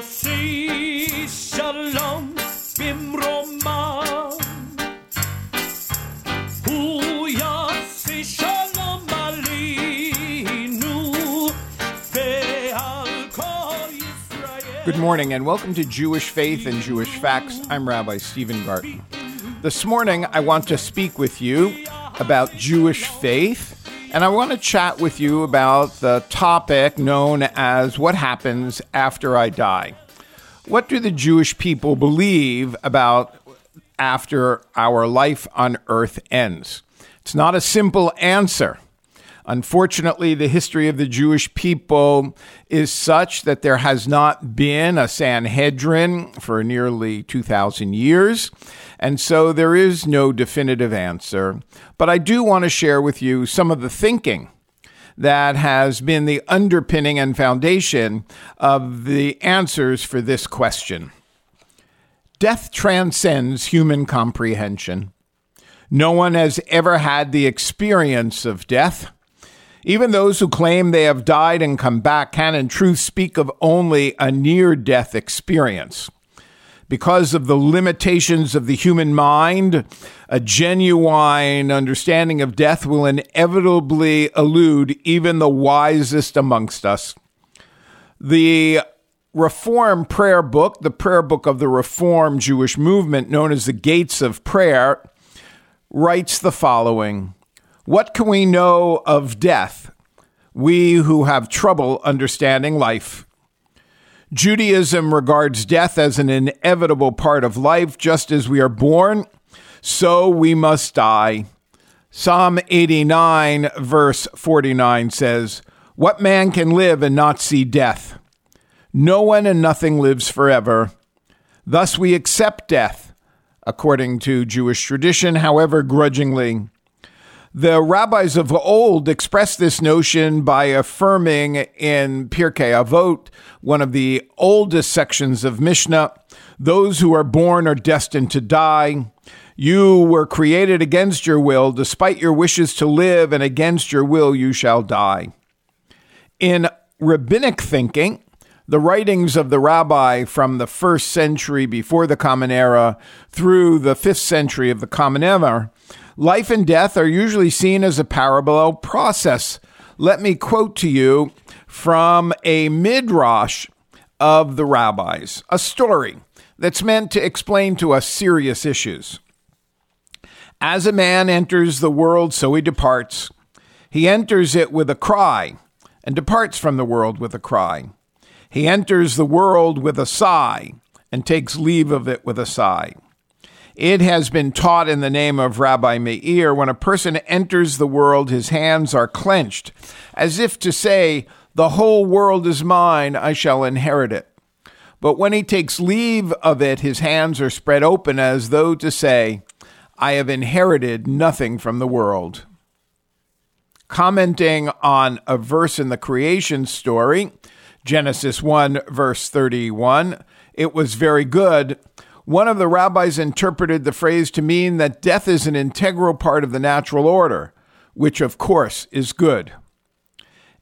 יוסי שלום במרומה הוא יוסי שלום עלינו ועל כל ישראל Good morning and welcome to Jewish Faith and Jewish Facts. I'm Rabbi Stephen Garten. This morning I want to speak with you about Jewish faith and I want to chat with you about the topic known as what happens after I die. What do the Jewish people believe about after our life on earth ends? It's not a simple answer. Unfortunately, the history of the Jewish people is such that there has not been a Sanhedrin for nearly 2,000 years, and so there is no definitive answer. But I do want to share with you some of the thinking that has been the underpinning and foundation of the answers for this question. Death transcends human comprehension. No one has ever had the experience of death. Even those who claim they have died and come back can, in truth, speak of only a near death experience. Because of the limitations of the human mind, a genuine understanding of death will inevitably elude even the wisest amongst us. The Reform prayer book, the prayer book of the Reform Jewish movement, known as the Gates of Prayer, writes the following What can we know of death, we who have trouble understanding life? Judaism regards death as an inevitable part of life, just as we are born, so we must die. Psalm 89, verse 49 says, What man can live and not see death? No one and nothing lives forever. Thus we accept death, according to Jewish tradition, however grudgingly. The rabbis of old expressed this notion by affirming in Pirkei Avot, one of the oldest sections of Mishnah, those who are born are destined to die. You were created against your will, despite your wishes to live, and against your will you shall die. In rabbinic thinking, the writings of the rabbi from the first century before the Common Era through the fifth century of the Common Era, life and death are usually seen as a parallel process. Let me quote to you from a midrash of the rabbis, a story that's meant to explain to us serious issues. As a man enters the world, so he departs. He enters it with a cry and departs from the world with a cry. He enters the world with a sigh and takes leave of it with a sigh. It has been taught in the name of Rabbi Meir when a person enters the world, his hands are clenched, as if to say, The whole world is mine, I shall inherit it. But when he takes leave of it, his hands are spread open as though to say, I have inherited nothing from the world. Commenting on a verse in the creation story, Genesis 1, verse 31, it was very good. One of the rabbis interpreted the phrase to mean that death is an integral part of the natural order, which of course is good.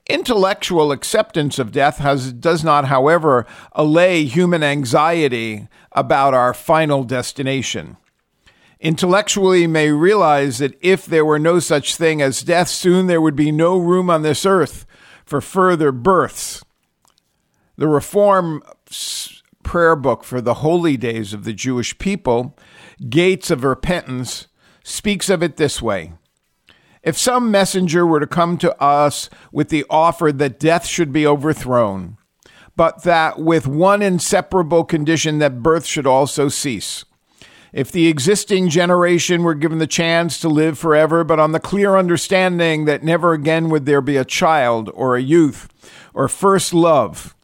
Intellectual acceptance of death has, does not, however, allay human anxiety about our final destination. Intellectually may realize that if there were no such thing as death, soon there would be no room on this earth for further births. The Reform prayer book for the holy days of the Jewish people, Gates of Repentance, speaks of it this way. If some messenger were to come to us with the offer that death should be overthrown, but that with one inseparable condition that birth should also cease, if the existing generation were given the chance to live forever, but on the clear understanding that never again would there be a child or a youth or first love,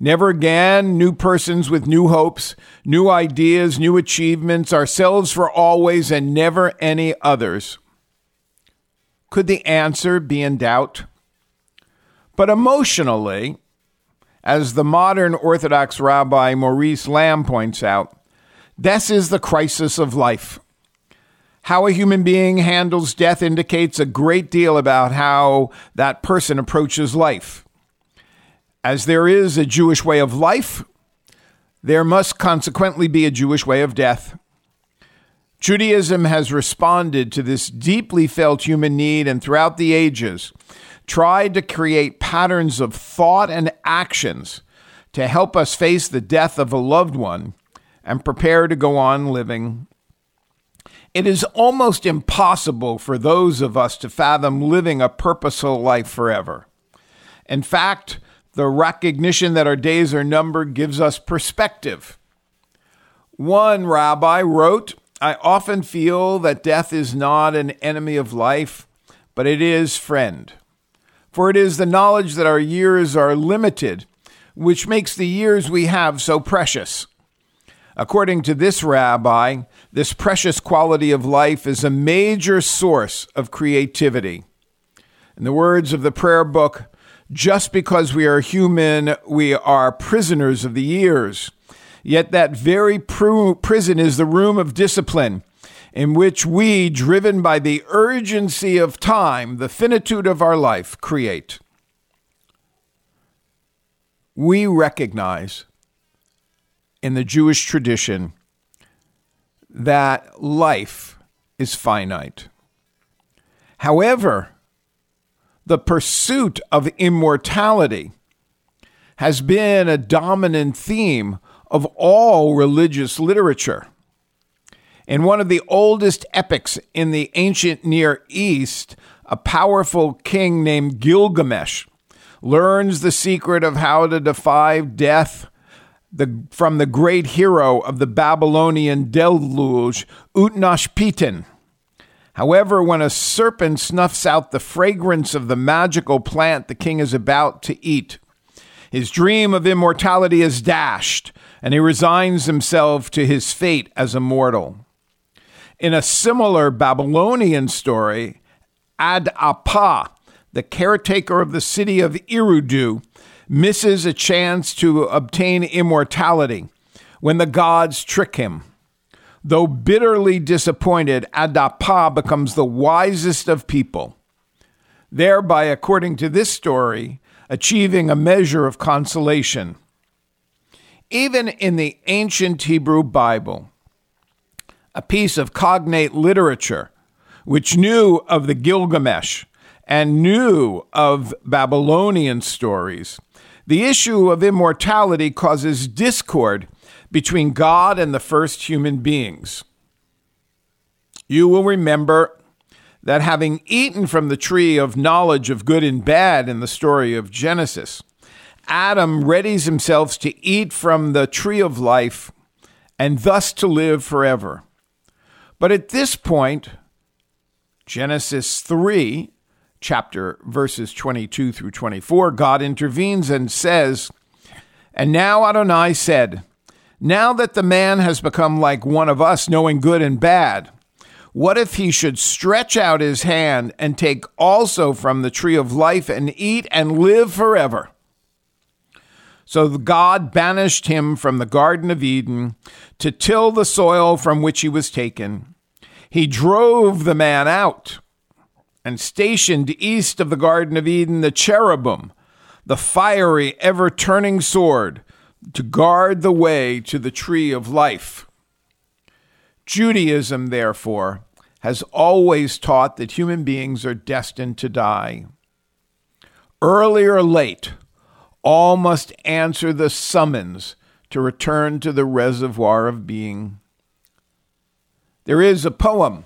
Never again, new persons with new hopes, new ideas, new achievements, ourselves for always, and never any others. Could the answer be in doubt? But emotionally, as the modern Orthodox rabbi Maurice Lamm points out, this is the crisis of life. How a human being handles death indicates a great deal about how that person approaches life. As there is a Jewish way of life, there must consequently be a Jewish way of death. Judaism has responded to this deeply felt human need and throughout the ages tried to create patterns of thought and actions to help us face the death of a loved one and prepare to go on living. It is almost impossible for those of us to fathom living a purposeful life forever. In fact, the recognition that our days are numbered gives us perspective. One rabbi wrote, I often feel that death is not an enemy of life, but it is friend. For it is the knowledge that our years are limited which makes the years we have so precious. According to this rabbi, this precious quality of life is a major source of creativity. In the words of the prayer book, just because we are human, we are prisoners of the years. Yet that very pr- prison is the room of discipline in which we, driven by the urgency of time, the finitude of our life, create. We recognize in the Jewish tradition that life is finite. However, the pursuit of immortality has been a dominant theme of all religious literature. In one of the oldest epics in the ancient Near East, a powerful king named Gilgamesh learns the secret of how to defy death the, from the great hero of the Babylonian deluge, Utnapishtim. However, when a serpent snuffs out the fragrance of the magical plant the king is about to eat, his dream of immortality is dashed, and he resigns himself to his fate as a mortal. In a similar Babylonian story, Adapa, the caretaker of the city of Eridu, misses a chance to obtain immortality when the gods trick him. Though bitterly disappointed, Adapa becomes the wisest of people, thereby, according to this story, achieving a measure of consolation. Even in the ancient Hebrew Bible, a piece of cognate literature which knew of the Gilgamesh and knew of Babylonian stories, the issue of immortality causes discord between God and the first human beings. You will remember that having eaten from the tree of knowledge of good and bad in the story of Genesis, Adam readies himself to eat from the tree of life and thus to live forever. But at this point, Genesis 3, chapter verses 22 through 24, God intervenes and says, And now Adonai said, now that the man has become like one of us, knowing good and bad, what if he should stretch out his hand and take also from the tree of life and eat and live forever? So God banished him from the Garden of Eden to till the soil from which he was taken. He drove the man out and stationed east of the Garden of Eden the cherubim, the fiery, ever turning sword to guard the way to the tree of life. Judaism, therefore, has always taught that human beings are destined to die. Early or late, all must answer the summons to return to the reservoir of being. There is a poem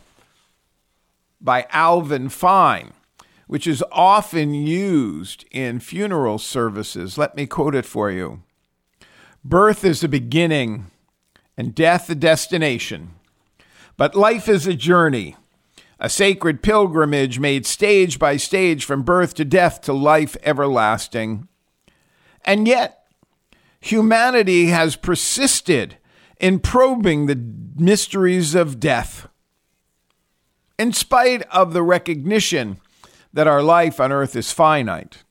by Alvin Fine, which is often used in funeral services. Let me quote it for you. Birth is a beginning and death a destination. But life is a journey, a sacred pilgrimage made stage by stage from birth to death to life everlasting. And yet, humanity has persisted in probing the mysteries of death. In spite of the recognition that our life on earth is finite,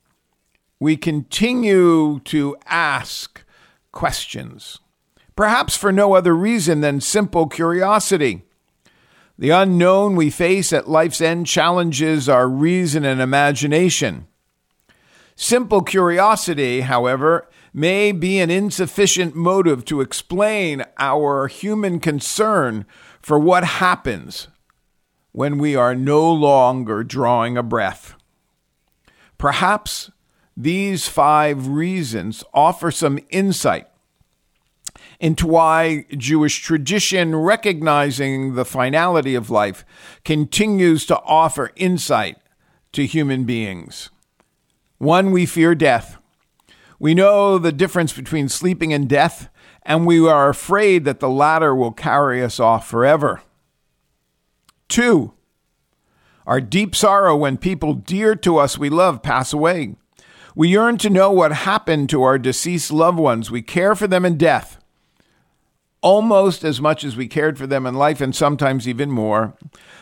we continue to ask questions, perhaps for no other reason than simple curiosity. The unknown we face at life's end challenges our reason and imagination. Simple curiosity, however, may be an insufficient motive to explain our human concern for what happens when we are no longer drawing a breath. Perhaps these five reasons offer some insight into why Jewish tradition, recognizing the finality of life, continues to offer insight to human beings. One, we fear death. We know the difference between sleeping and death, and we are afraid that the latter will carry us off forever. Two, our deep sorrow when people dear to us we love pass away. We yearn to know what happened to our deceased loved ones. We care for them in death almost as much as we cared for them in life, and sometimes even more.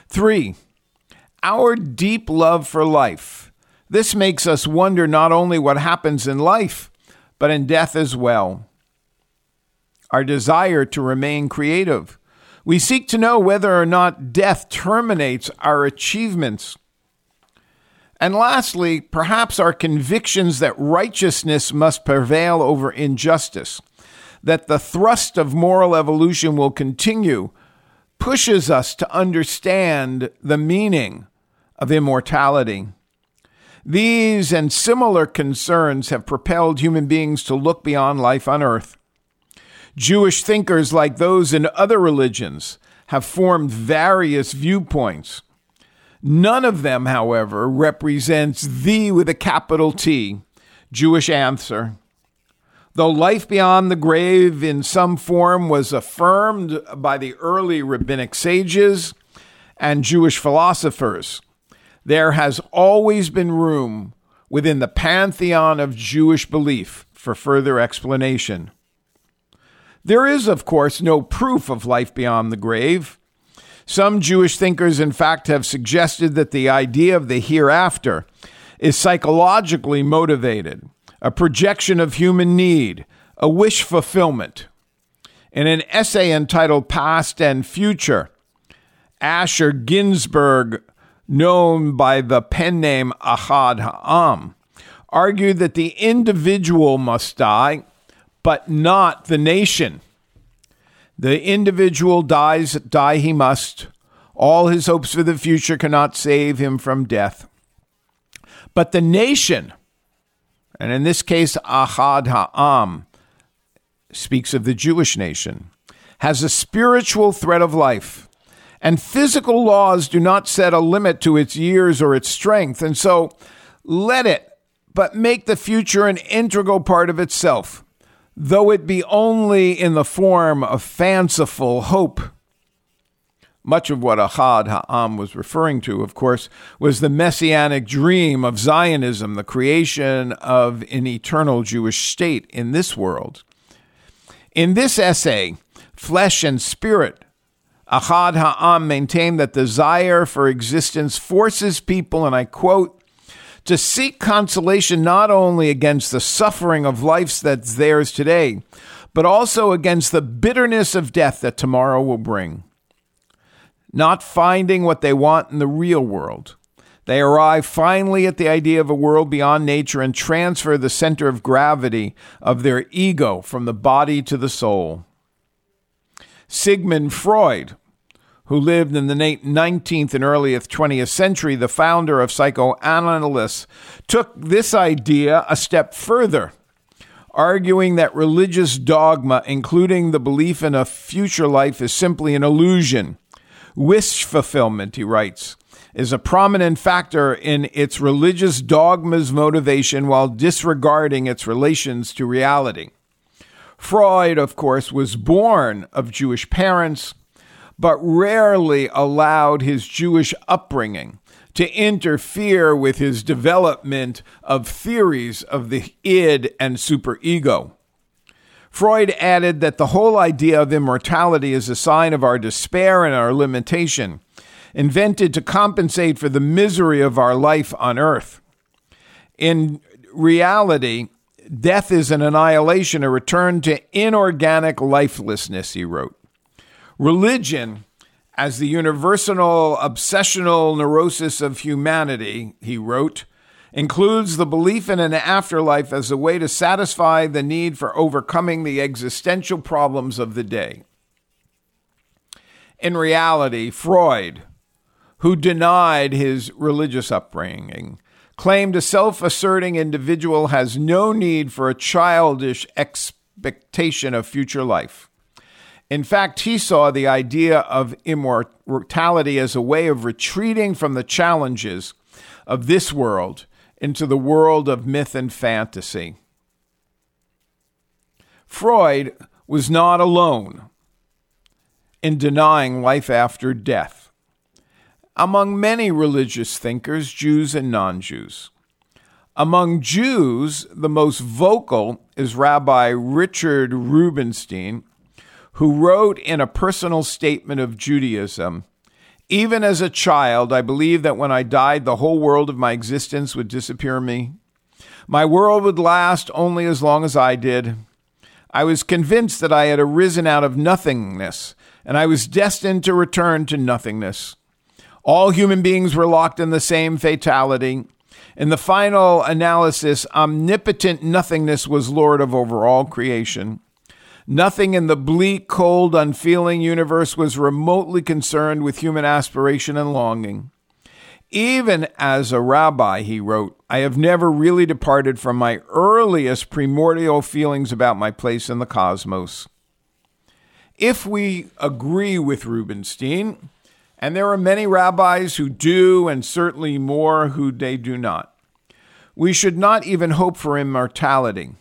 Three, our deep love for life. This makes us wonder not only what happens in life, but in death as well. Our desire to remain creative. We seek to know whether or not death terminates our achievements. And lastly, perhaps our convictions that righteousness must prevail over injustice that the thrust of moral evolution will continue pushes us to understand the meaning of immortality. These and similar concerns have propelled human beings to look beyond life on earth. Jewish thinkers, like those in other religions, have formed various viewpoints. None of them, however, represents the with a capital T Jewish answer. Though life beyond the grave in some form was affirmed by the early rabbinic sages and Jewish philosophers, there has always been room within the pantheon of Jewish belief for further explanation. There is, of course, no proof of life beyond the grave. Some Jewish thinkers, in fact, have suggested that the idea of the hereafter is psychologically motivated a projection of human need, a wish fulfillment. In an essay entitled Past and Future, Asher Ginsberg, known by the pen name Ahad Ha'am, argued that the individual must die, but not the nation. The individual dies, die he must. All his hopes for the future cannot save him from death. But the nation and in this case, Ahad Ha'am speaks of the Jewish nation, has a spiritual thread of life. And physical laws do not set a limit to its years or its strength. And so let it, but make the future an integral part of itself, though it be only in the form of fanciful hope. Much of what Ahad Ha'am was referring to, of course, was the messianic dream of Zionism, the creation of an eternal Jewish state in this world. In this essay, Flesh and Spirit, Ahad Ha'am maintained that desire for existence forces people, and I quote, to seek consolation not only against the suffering of life that's theirs today, but also against the bitterness of death that tomorrow will bring not finding what they want in the real world. They arrive finally at the idea of a world beyond nature and transfer the center of gravity of their ego from the body to the soul. Sigmund Freud, who lived in the late 19th and earliest 20th century, the founder of psychoanalysis, took this idea a step further, arguing that religious dogma, including the belief in a future life, is simply an illusion Wish fulfillment, he writes, is a prominent factor in its religious dogma's motivation while disregarding its relations to reality. Freud, of course, was born of Jewish parents, but rarely allowed his Jewish upbringing to interfere with his development of theories of the id and superego. Freud added that the whole idea of immortality is a sign of our despair and our limitation, invented to compensate for the misery of our life on earth. In reality, death is an annihilation, a return to inorganic lifelessness, he wrote. Religion, as the universal obsessional neurosis of humanity, he wrote, includes the belief in an afterlife as a way to satisfy the need for overcoming the existential problems of the day. In reality, Freud, who denied his religious upbringing, claimed a self asserting individual has no need for a childish expectation of future life. In fact, he saw the idea of immortality as a way of retreating from the challenges of this world into the world of myth and fantasy. Freud was not alone in denying life after death. Among many religious thinkers, Jews and non Jews. Among Jews, the most vocal is Rabbi Richard Rubenstein, who wrote in a personal statement of Judaism Even as a child, I believed that when I died, the whole world of my existence would disappear me. My world would last only as long as I did. I was convinced that I had arisen out of nothingness, and I was destined to return to nothingness. All human beings were locked in the same fatality. In the final analysis, omnipotent nothingness was Lord of over all creation. Nothing in the bleak, cold, unfeeling universe was remotely concerned with human aspiration and longing. Even as a rabbi, he wrote, I have never really departed from my earliest primordial feelings about my place in the cosmos. If we agree with Rubenstein, and there are many rabbis who do, and certainly more who they do not, we should not even hope for immortality.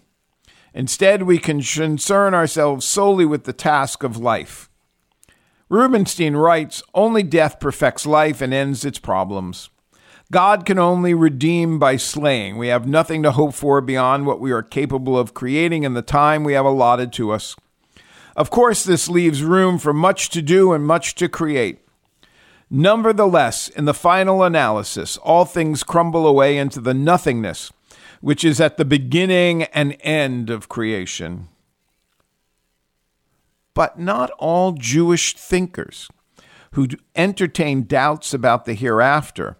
Instead, we can concern ourselves solely with the task of life. Rubenstein writes Only death perfects life and ends its problems. God can only redeem by slaying. We have nothing to hope for beyond what we are capable of creating in the time we have allotted to us. Of course, this leaves room for much to do and much to create. Nevertheless, in the final analysis, all things crumble away into the nothingness which is at the beginning and end of creation. But not all Jewish thinkers who entertain doubts about the hereafter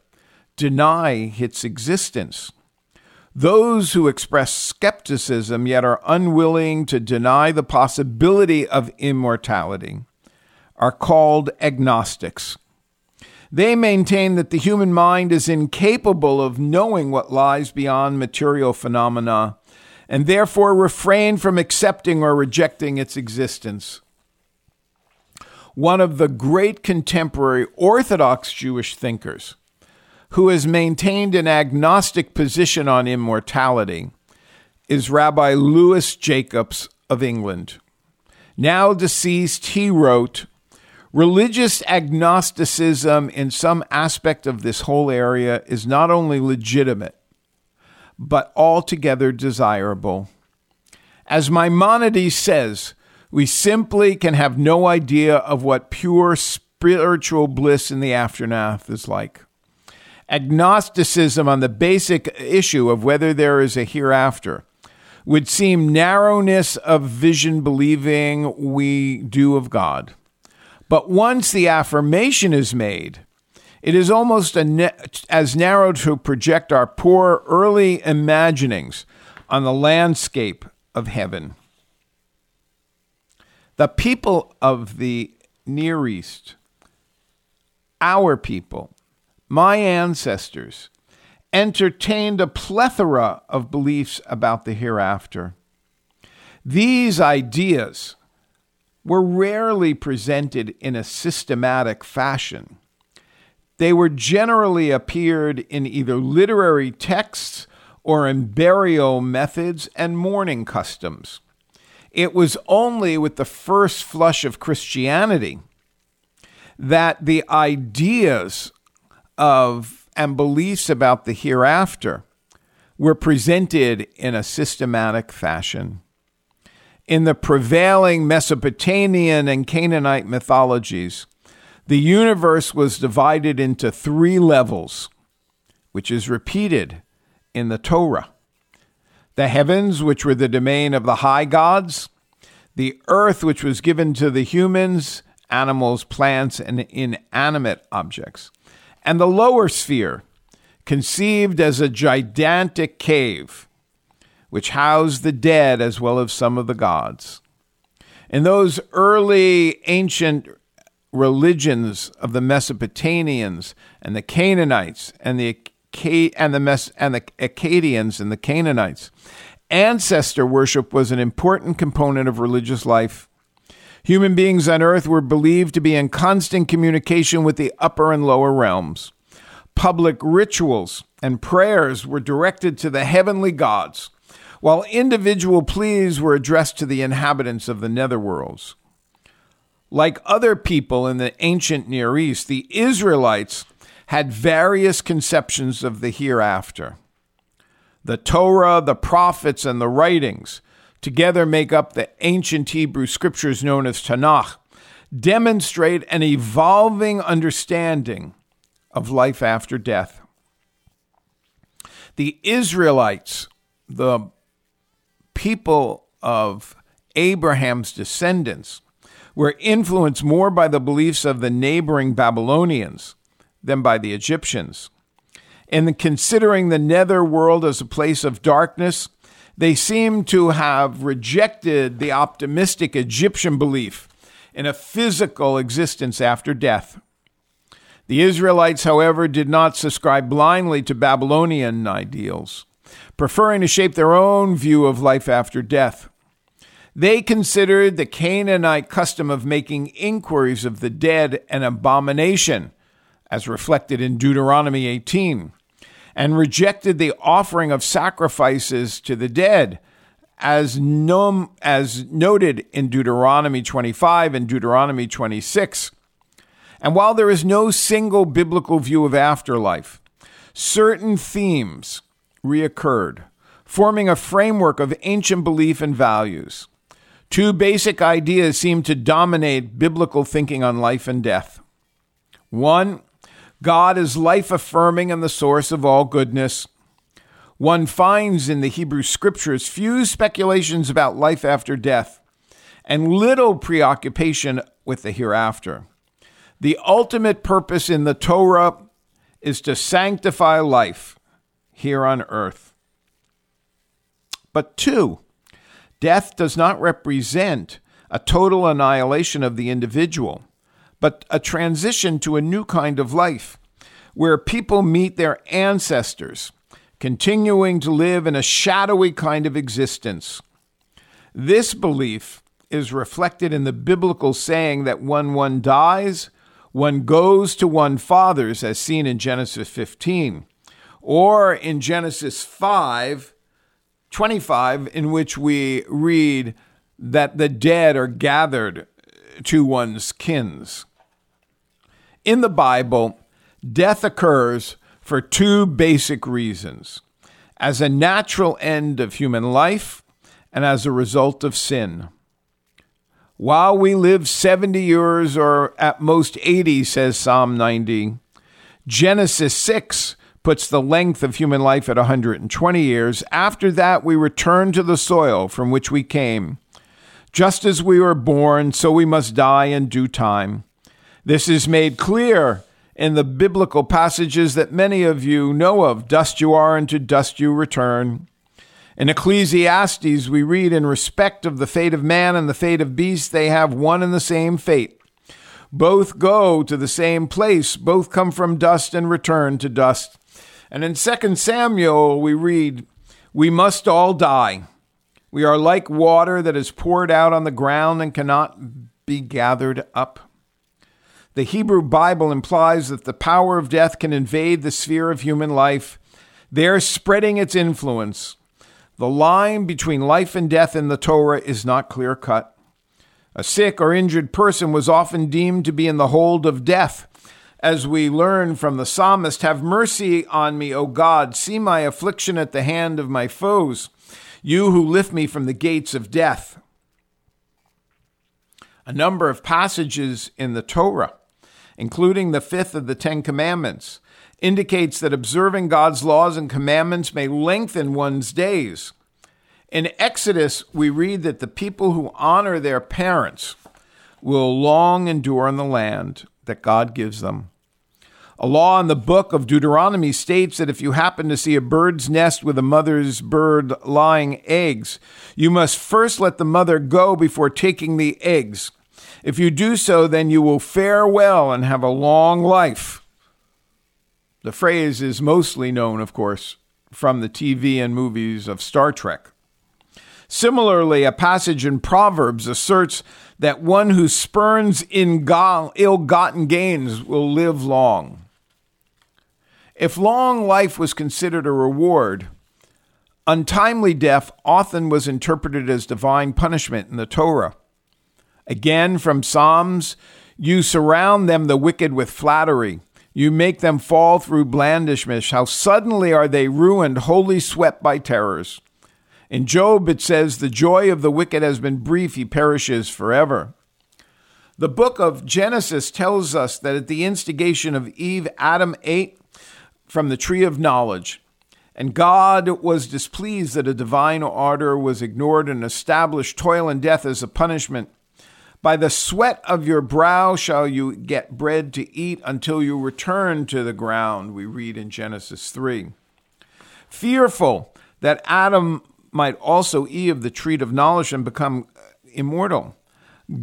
deny its existence. Those who express skepticism yet are unwilling to deny the possibility of immortality are called agnostics. They maintain that the human mind is incapable of knowing what lies beyond material phenomena and therefore refrain from accepting or rejecting its existence. One of the great contemporary Orthodox Jewish thinkers who has maintained an agnostic position on immortality is Rabbi Louis Jacobs of England. Now deceased, he wrote, Religious agnosticism in some aspect of this whole area is not only legitimate, but altogether desirable. As Maimonides says, we simply can have no idea of what pure spiritual bliss in the aftermath is like. Agnosticism on the basic issue of whether there is a hereafter would seem narrowness of vision believing we do of God. But once the affirmation is made, it is almost ne- as narrow to project our poor early imaginings on the landscape of heaven. The people of the Near East, our people, my ancestors, entertained a plethora of beliefs about the hereafter. These ideas were rarely presented in a systematic fashion. They were generally appeared in either literary texts or in burial methods and mourning customs. It was only with the first flush of Christianity that the ideas of and beliefs about the hereafter were presented in a systematic fashion in the prevailing Mesopotamian and Canaanite mythologies, the universe was divided into three levels, which is repeated in the Torah. The heavens, which were the domain of the high gods, the earth, which was given to the humans, animals, plants, and inanimate objects, and the lower sphere, conceived as a gigantic cave which housed the dead as well as some of the gods. In those early ancient religions of the Mesopotamians and the Canaanites and the and the Mes- and the Akkadians and the Canaanites, ancestor worship was an important component of religious life. Human beings on earth were believed to be in constant communication with the upper and lower realms. Public rituals and prayers were directed to the heavenly gods, while individual pleas were addressed to the inhabitants of the netherworlds. Like other people in the ancient Near East, the Israelites had various conceptions of the hereafter. The Torah, the prophets, and the writings together make up the ancient Hebrew scriptures known as Tanakh, demonstrate an evolving understanding of life after death. The Israelites, the people of Abraham's descendants, were influenced more by the beliefs of the neighboring Babylonians than by the Egyptians. In considering the nether world as a place of darkness, they seem to have rejected the optimistic Egyptian belief in a physical existence after death. The Israelites, however, did not subscribe blindly to Babylonian ideals, preferring to shape their own view of life after death. They considered the Canaanite custom of making inquiries of the dead an abomination, as reflected in Deuteronomy 18, and rejected the offering of sacrifices to the dead, as, as noted in Deuteronomy 25 and Deuteronomy 26. And while there is no single biblical view of afterlife, certain themes reoccurred, forming a framework of ancient belief and values. Two basic ideas seem to dominate biblical thinking on life and death. One, God is life affirming and the source of all goodness. One finds in the Hebrew scriptures few speculations about life after death and little preoccupation with the hereafter. The ultimate purpose in the Torah is to sanctify life here on earth. But two, Death does not represent a total annihilation of the individual, but a transition to a new kind of life where people meet their ancestors, continuing to live in a shadowy kind of existence. This belief is reflected in the biblical saying that when one dies, one goes to one father's, as seen in Genesis 15, or in Genesis 5, 25, in which we read that the dead are gathered to one's kins. In the Bible, death occurs for two basic reasons as a natural end of human life and as a result of sin. While we live 70 years or at most 80, says Psalm 90, Genesis 6 puts the length of human life at 120 years. After that, we return to the soil from which we came. Just as we were born, so we must die in due time. This is made clear in the biblical passages that many of you know of dust you are, and to dust you return. In Ecclesiastes, we read, In respect of the fate of man and the fate of beast, they have one and the same fate. Both go to the same place, both come from dust and return to dust. And in 2 Samuel, we read, We must all die. We are like water that is poured out on the ground and cannot be gathered up. The Hebrew Bible implies that the power of death can invade the sphere of human life, there spreading its influence. The line between life and death in the Torah is not clear cut. A sick or injured person was often deemed to be in the hold of death, as we learn from the psalmist Have mercy on me, O God. See my affliction at the hand of my foes, you who lift me from the gates of death. A number of passages in the Torah, including the fifth of the Ten Commandments, indicates that observing God's laws and commandments may lengthen one's days. In Exodus, we read that the people who honor their parents will long endure in the land that God gives them. A law in the book of Deuteronomy states that if you happen to see a bird's nest with a mother's bird lying eggs, you must first let the mother go before taking the eggs. If you do so, then you will fare well and have a long life. The phrase is mostly known, of course, from the TV and movies of Star Trek. Similarly, a passage in Proverbs asserts that one who spurns ill gotten gains will live long. If long life was considered a reward, untimely death often was interpreted as divine punishment in the Torah. Again, from Psalms, you surround them, the wicked, with flattery. You make them fall through blandishments. How suddenly are they ruined, wholly swept by terrors. In Job, it says, The joy of the wicked has been brief, he perishes forever. The book of Genesis tells us that at the instigation of Eve, Adam ate from the tree of knowledge. And God was displeased that a divine order was ignored and established toil and death as a punishment. By the sweat of your brow shall you get bread to eat until you return to the ground, we read in Genesis 3. Fearful that Adam might also eat of the tree of knowledge and become uh, immortal.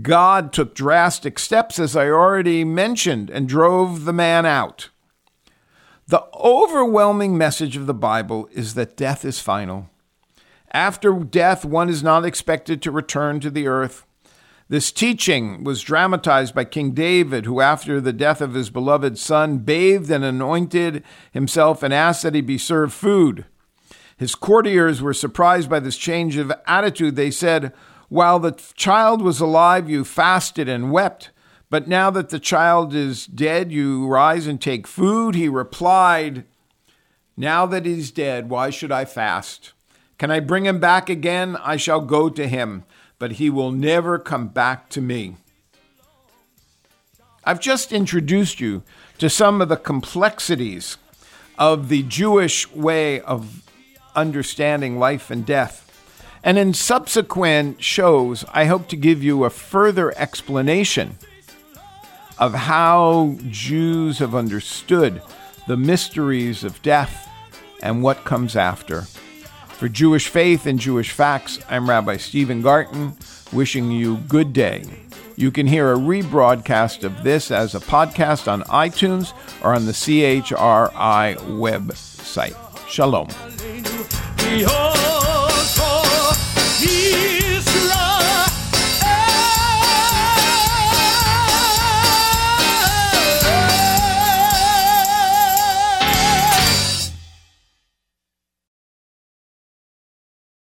God took drastic steps, as I already mentioned, and drove the man out. The overwhelming message of the Bible is that death is final. After death, one is not expected to return to the earth. This teaching was dramatized by King David, who, after the death of his beloved son, bathed and anointed himself and asked that he be served food. His courtiers were surprised by this change of attitude. They said, While the child was alive, you fasted and wept. But now that the child is dead, you rise and take food. He replied, Now that he's dead, why should I fast? Can I bring him back again? I shall go to him, but he will never come back to me. I've just introduced you to some of the complexities of the Jewish way of understanding life and death. And in subsequent shows, I hope to give you a further explanation of how Jews have understood the mysteries of death and what comes after. For Jewish Faith and Jewish Facts, I'm Rabbi Stephen Garten, wishing you good day. You can hear a rebroadcast of this as a podcast on iTunes or on the CHRI website. Shalom.